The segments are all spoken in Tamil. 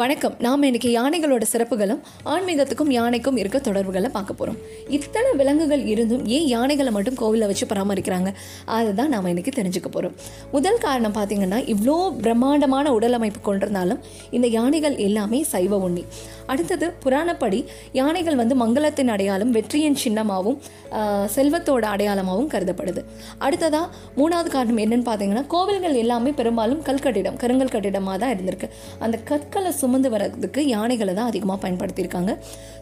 வணக்கம். நாம் இன்னைக்கு யானைகளோட சிறப்புகளும் ஆன்மீகத்துக்கும் யானைக்கும் இருக்க தொடர்புகளை பார்க்க போகிறோம் இத்தனை விலங்குகள் இருந்தும் ஏன் யானைகளை மட்டும் கோவிலில் வச்சு பராமரிக்கிறாங்க? அதுதான் நாம் இன்றைக்கி தெரிஞ்சுக்க போகிறோம் முதல் காரணம் பார்த்திங்கன்னா இவ்வளோ பிரம்மாண்டமான உடல் அமைப்பு கொண்டிருந்தாலும் இந்த யானைகள் எல்லாமே சைவ உண்ணி. அடுத்தது புராணப்படி யானைகள் வந்து மங்களத்தின் அடையாளம் வெற்றியின் சின்னமாகவும் செல்வத்தோட அடையாளமாகவும் கருதப்படுது. அடுத்ததாக மூணாவது காரணம் என்னன்னு பார்த்தீங்கன்னா கோவில்கள் எல்லாமே பெரும்பாலும் கல்கட்டிடம் கருங்கல் கட்டிடமாக தான் இருந்திருக்கு. அந்த கற்களை சுமந்து வர்றதுக்கு யானைகளை தான் அதிகமாக பயன்படுத்தியிருக்காங்க.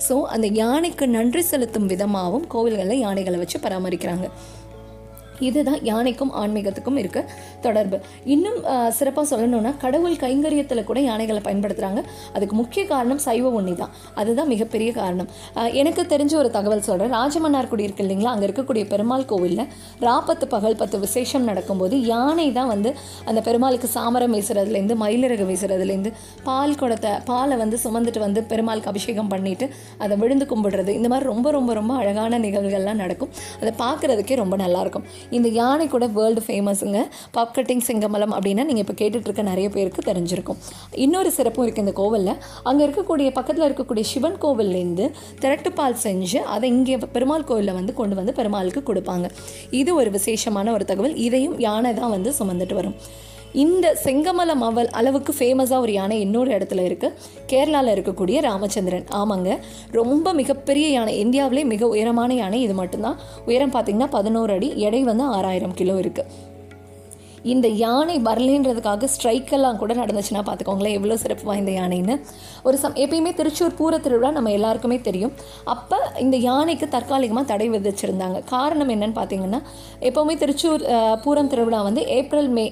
ஸோ அந்த யானைக்கு நன்றி செலுத்தும் விதமாகவும் கோவில்களில் யானைகளை வச்சு பராமரிக்கிறாங்க. இதுதான் யானைக்கும் ஆன்மீகத்துக்கும் இருக்க தொடர்பு. இன்னும் சிறப்பாக சொல்லணும்னா கடவுள் கைங்கரியத்தில் கூட யானைகளை பயன்படுத்துகிறாங்க அதுக்கு முக்கிய காரணம் சைவ உண்ணி தான். அதுதான் மிகப்பெரிய காரணம். எனக்கு தெரிஞ்ச ஒரு தகவல் சொல்கிறேன் ராஜமன்னார்குடி இருக்கு இல்லைங்களா? அங்கே இருக்கக்கூடிய பெருமாள் கோவிலில் ராப்பத்து பகல் பத்து விசேஷம் நடக்கும்போது யானை தான் வந்து அந்த பெருமாளுக்கு சாமரம் வீசுறதுலேருந்து மயிலிறகு வீசுறதுலேருந்து பால் குடத்தை பாலை வந்து சுமந்துட்டு வந்து பெருமாளுக்கு அபிஷேகம் பண்ணிட்டு அதை விழுந்து கும்பிடுறது. இந்த மாதிரி ரொம்ப ரொம்ப ரொம்ப அழகான நிகழ்வுகள்லாம் நடக்கும். அதை பார்க்குறதுக்கே ரொம்ப நல்லாயிருக்கும் இந்த யானை கூட வேர்ல்டு ஃபேமஸுங்க பப் கட்டிங் சிங்கமலம் அப்படின்னா நீங்கள் இப்போ கேட்டுட்ருக்க நிறைய பேருக்கு தெரிஞ்சிருக்கும். இன்னொரு சிறப்பும் இருக்குது இந்த கோவிலில். அங்கே இருக்கக்கூடிய பக்கத்தில் இருக்கக்கூடிய சிவன் கோவில்லேருந்து திரட்டுப்பால் செஞ்சு அதை இங்கே பெருமாள் கோவிலில் வந்து கொண்டு வந்து பெருமாளுக்கு கொடுப்பாங்க. இது ஒரு விசேஷமான ஒரு தகவல். இதையும் யானை தான் வந்து சுமந்துட்டு வரும். இந்த செங்கமலம் அவல் அளவுக்கு ஃபேமஸாக ஒரு யானை இன்னொரு இடத்துல இருக்குது கேரளாவில் இருக்கக்கூடிய ராமச்சந்திரன். ஆமாங்க. ரொம்ப மிகப்பெரிய யானை. இந்தியாவிலே மிக உயரமான யானை இது மட்டும்தான். உயரம் பார்த்தீங்கன்னா பதினோரு அடி. எடை வந்து ஆறாயிரம் கிலோ இருக்குது இந்த யானை வரலைன்றதுக்காக ஸ்ட்ரைக்கெல்லாம் கூட நடந்துச்சுன்னா பார்த்துக்கோங்களேன் எவ்வளோ சிறப்பு வாய்ந்த யானைன்னு. ஒரு சம் எப்பயுமே திருச்சூர் பூர திருவிழா நம்ம எல்லாருக்குமே தெரியும். அப்போ இந்த யானைக்கு தற்காலிகமாக தடை விதிச்சிருந்தாங்க. காரணம் என்னன்னு பார்த்தீங்கன்னா எப்போவுமே திருச்சூர் பூரம் திருவிழா வந்து ஏப்ரல் மே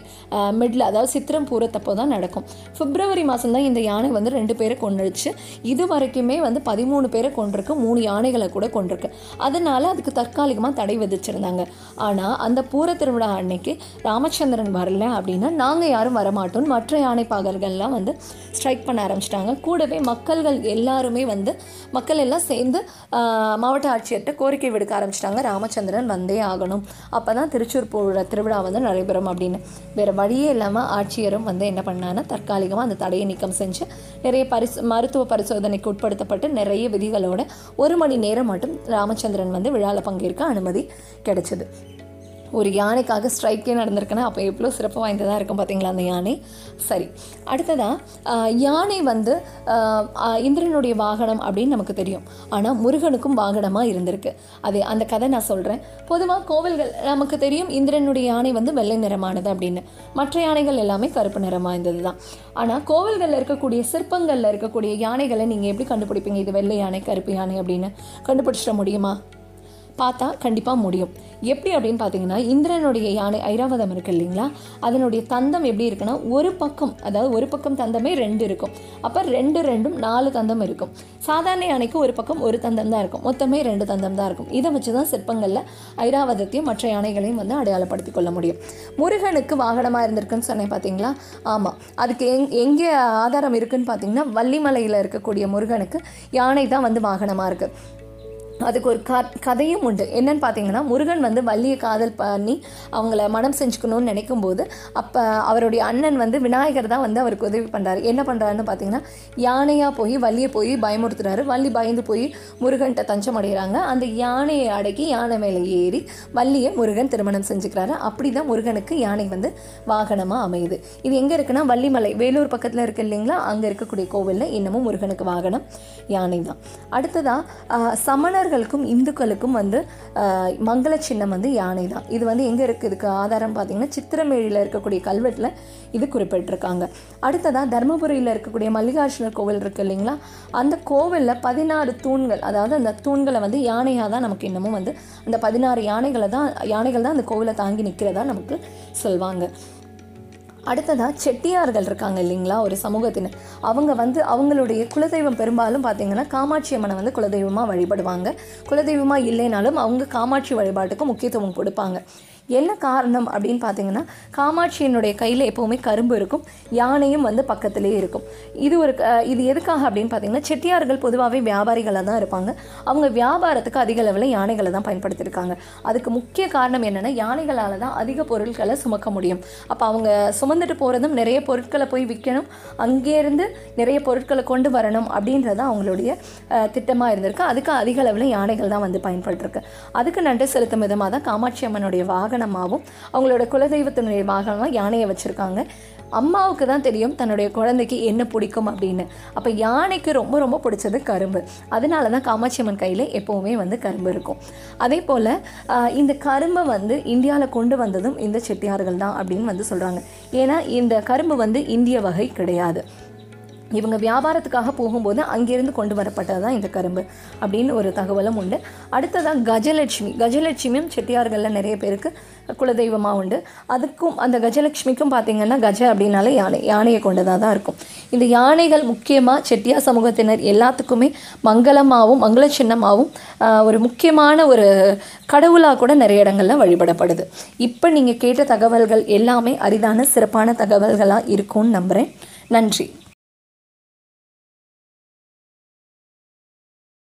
மிடில் அதாவது சித்திரம் பூரத்தப்போ தான் நடக்கும். பிப்ரவரி மாதம் தான் இந்த யானை வந்து ரெண்டு பேரை கொண்டுடுச்சு இது வரைக்குமே வந்து பதிமூணு பேரை கொண்டிருக்கு மூணு யானைகளை கூட கொண்டிருக்கு அதனால அதுக்கு தற்காலிகமாக தடை விதிச்சிருந்தாங்க. ஆனால் அந்த பூர திருவிழா அன்னைக்கு ராமச்சந்திரன் வரல அப்படின்னா நாங்கள் யாரும் வரமாட்டோம் மற்ற யானை பாகர்கள்லாம் வந்து ஸ்ட்ரைக் பண்ண ஆரம்பிச்சிட்டாங்க. கூடவே மக்கள்கள் எல்லாருமே வந்து மக்கள் எல்லாம் சேர்ந்து மாவட்ட ஆட்சியர்கிட்ட கோரிக்கை விடுக்க ஆரம்பிச்சிட்டாங்க. ராமச்சந்திரன் வந்தே ஆகணும். அப்போ தான் திருச்சூர் பூர திருவிழா வந்து நடைபெறும் அப்படின்னு. வேறு வழியே இல்லாமல் ஆட்சியரும் வந்து என்ன பண்ணாங்கன்னா தற்காலிகமாக அந்த தடையை நீக்கம் செஞ்சு நிறைய பரிசு மருத்துவ பரிசோதனைக்கு உட்படுத்தப்பட்டு நிறைய விதிகளோட ஒரு மணி நேரம் மட்டும் ராமச்சந்திரன் வந்து விழாவில் பங்கேற்க அனுமதி கிடைச்சது. ஒரு யானைக்காக ஸ்ட்ரைக்கே நடந்திருக்குன்னா அப்போ எவ்வளோ சிறப்பு வாய்ந்ததாக இருக்கும் பார்த்தீங்களா அந்த யானை? சரி அடுத்ததாக யானை வந்து இந்திரனுடைய வாகனம் அப்படின்னு நமக்கு தெரியும். ஆனால் முருகனுக்கும் வாகனமாக இருந்திருக்கு. அது அந்த கதை நான் சொல்கிறேன் பொதுவாக கோவில்கள் நமக்கு தெரியும் இந்திரனுடைய யானை வந்து வெள்ளை நிறமானது அப்படின்னு. மற்ற யானைகள் எல்லாமே கருப்பு நிறம் வாய்ந்தது தான் ஆனால் கோவில்களில் இருக்கக்கூடிய சிற்பங்களில் இருக்கக்கூடிய யானைகளை நீங்கள் எப்படி கண்டுபிடிப்பீங்க? இது வெள்ளை யானை கருப்பு யானை அப்படின்னு. கண்டுபிடிச்சிட முடியுமா? பார்த்தா கண்டிப்பாக முடியும். எப்படி அப்படின்னு பார்த்தீங்கன்னா இந்திரனுடைய யானை ஐராவதம் இருக்குது இல்லைங்களா? அதனுடைய தந்தம் எப்படி இருக்குன்னா ஒரு பக்கம் அதாவது ஒரு பக்கம் தந்தமே ரெண்டு இருக்கும். அப்போ ரெண்டு ரெண்டும் நாலு தந்தம் இருக்கும். சாதாரண யானைக்கு ஒரு பக்கம் ஒரு தந்தம் தான் இருக்கும். மொத்தமே ரெண்டு தந்தம் தான் இருக்கும். இதை வச்சு தான் சிற்பங்களில் ஐராவதத்தையும் மற்ற யானைகளையும் வந்து அடையாளப்படுத்திக் கொள்ள முடியும். முருகனுக்கு வாகனமாக இருந்திருக்குன்னு சொன்னேன் பார்த்தீங்களா ஆமாம் அதுக்கு எங் எங்கே ஆதாரம் இருக்குன்னு பார்த்தீங்கன்னா வள்ளிமலையில் இருக்கக்கூடிய முருகனுக்கு யானை தான் வந்து வாகனமாக இருக்குது அதுக்கு ஒரு க கதையும் உண்டு. என்னன்னு பார்த்தீங்கன்னா முருகன் வந்து வள்ளியை காதல் பண்ணி அவங்கள மனம் செஞ்சுக்கணும்னு நினைக்கும் போது அப்போ அவருடைய அண்ணன் வந்து விநாயகர் தான் வந்து அவருக்கு உதவி பண்ணுறாரு என்ன பண்ணுறாருன்னு பார்த்தீங்கன்னா யானையாக போய் வள்ளியை போய் பயமுறுத்துறாரு. வள்ளி பயந்து போய் முருகன்கிட்ட தஞ்சம் அடைகிறாங்க. அந்த யானையை அடக்கி யானை மேலே ஏறி வள்ளியை முருகன் திருமணம் செஞ்சுக்கிறாரு. அப்படி தான் முருகனுக்கு யானை வந்து வாகனமாக அமையுது. இது எங்கே இருக்குன்னா வள்ளிமலை. வேலூர் பக்கத்தில் இருக்கு இல்லைங்களா? அங்கே இருக்கக்கூடிய கோவிலில் இன்னமும் முருகனுக்கு வாகனம் யானை தான் அடுத்ததாக சமணர் சமணர்களுக்கும் இந்துக்களுக்கும் வந்து மங்கள சின்னம் வந்து யானை தான். இது வந்து எங்கே இருக்குது இதுக்கு ஆதாரம் பார்த்தீங்கன்னா சித்திரமேழியில் இருக்கக்கூடிய கல்வெட்டில் இது குறிப்பிட்டிருக்காங்க. அடுத்ததாக தர்மபுரியில் இருக்கக்கூடிய மல்லிகார்ஜுனர் கோவில் இருக்குது இல்லைங்களா? அந்த கோவிலில் பதினாறு தூண்கள் அதாவது அந்த தூண்களை வந்து யானையாக தான் நமக்கு இன்னமும் வந்து அந்த பதினாறு யானைகளை தான் யானைகள் தான் அந்த கோவிலை தாங்கி நிற்கிறதா நமக்கு சொல்வாங்க. அடுத்ததாக செட்டியார்கள் இருக்காங்க இல்லைங்களா ஒரு சமூகத்தினர். அவங்க வந்து அவங்களுடைய குலதெய்வம் பெரும்பாலும் பார்த்தீங்கன்னா காமாட்சி அம்மனை வந்து குலதெய்வமாக வழிபடுவாங்க. குலதெய்வமாக இல்லைனாலும் அவங்க காமாட்சி வழிபாட்டுக்கு முக்கியத்துவம் கொடுப்பாங்க. என்ன காரணம் அப்படின்னு பார்த்தீங்கன்னா காமாட்சியினுடைய கையில் எப்போவுமே கரும்பு இருக்கும் யானையும் வந்து பக்கத்திலே இருக்கும். இது ஒரு க- இது எதுக்காக அப்படின்னு பார்த்தீங்கன்னா செட்டியார்கள் பொதுவாகவே வியாபாரிகளாக தான் இருப்பாங்க. அவங்க வியாபாரத்துக்கு அதிக அளவில் யானைகளை தான் பயன்படுத்தியிருக்காங்க. அதுக்கு முக்கிய காரணம் என்னென்னா யானைகளால் தான் அதிக பொருட்களை சுமக்க முடியும். அப்போ அவங்க சுமந்துட்டு போகிறதும் நிறைய பொருட்களை போய் விற்கணும் அங்கேருந்து நிறைய பொருட்களை கொண்டு வரணும் அப்படின்றது அவங்களுடைய திட்டமாக இருந்திருக்கு. அதுக்கு அதிக அளவில் யானைகள் தான் வந்து பயன்பட்டுருக்கு. அதுக்கு நன்றி செலுத்தும் விதமாக தான் காமாட்சி அம்மனுடைய வாகனம் வாகனமாகவும் அவங்களோட குலதெய்வத்தினுடைய வாகனமாக யானையை வச்சுருக்காங்க. அம்மாவுக்கு தான் தெரியும் தன்னுடைய குழந்தைக்கு என்ன பிடிக்கும் அப்படின்னு. அப்போ யானைக்கு ரொம்ப ரொம்ப பிடிச்சது கரும்பு. அதனால தான் காமாட்சி அம்மன் கையில் எப்போவுமே வந்து கரும்பு இருக்கும். அதே போல் இந்த கரும்பை வந்து இந்தியாவில் கொண்டு வந்ததும் இந்த செட்டியார்கள் தான் அப்படின்னு வந்து சொல்கிறாங்க ஏன்னா இந்த கரும்பு வந்து இந்திய வகை கிடையாது. இவங்க வியாபாரத்துக்காக போகும்போது அங்கேருந்து கொண்டு வரப்பட்டது தான் இந்த கரும்பு அப்படின்னு ஒரு தகவலும் உண்டு. அடுத்ததாக கஜலட்சுமி. கஜலட்சுமியும் செட்டியார்களில் நிறைய பேருக்கு குலதெய்வமாக உண்டு. அதுக்கும் அந்த கஜலட்சுமிக்கும் பார்த்திங்கன்னா கஜ அப்படின்னாலே யானை யானையை கொண்டதாக தான் இருக்கும். இந்த யானைகள் முக்கியமாக செட்டியார் சமூகத்தினர் எல்லாத்துக்குமே மங்களமாகவும் மங்கள சின்னமாகவும் ஒரு முக்கியமான ஒரு கடவுளாக கூட நிறைய இடங்களில் வழிபடப்படுது. இப்போ நீங்கள் கேட்ட தகவல்கள் எல்லாமே அரிதான சிறப்பான தகவல்களாக இருக்கும்னு நம்புகிறேன் நன்றி.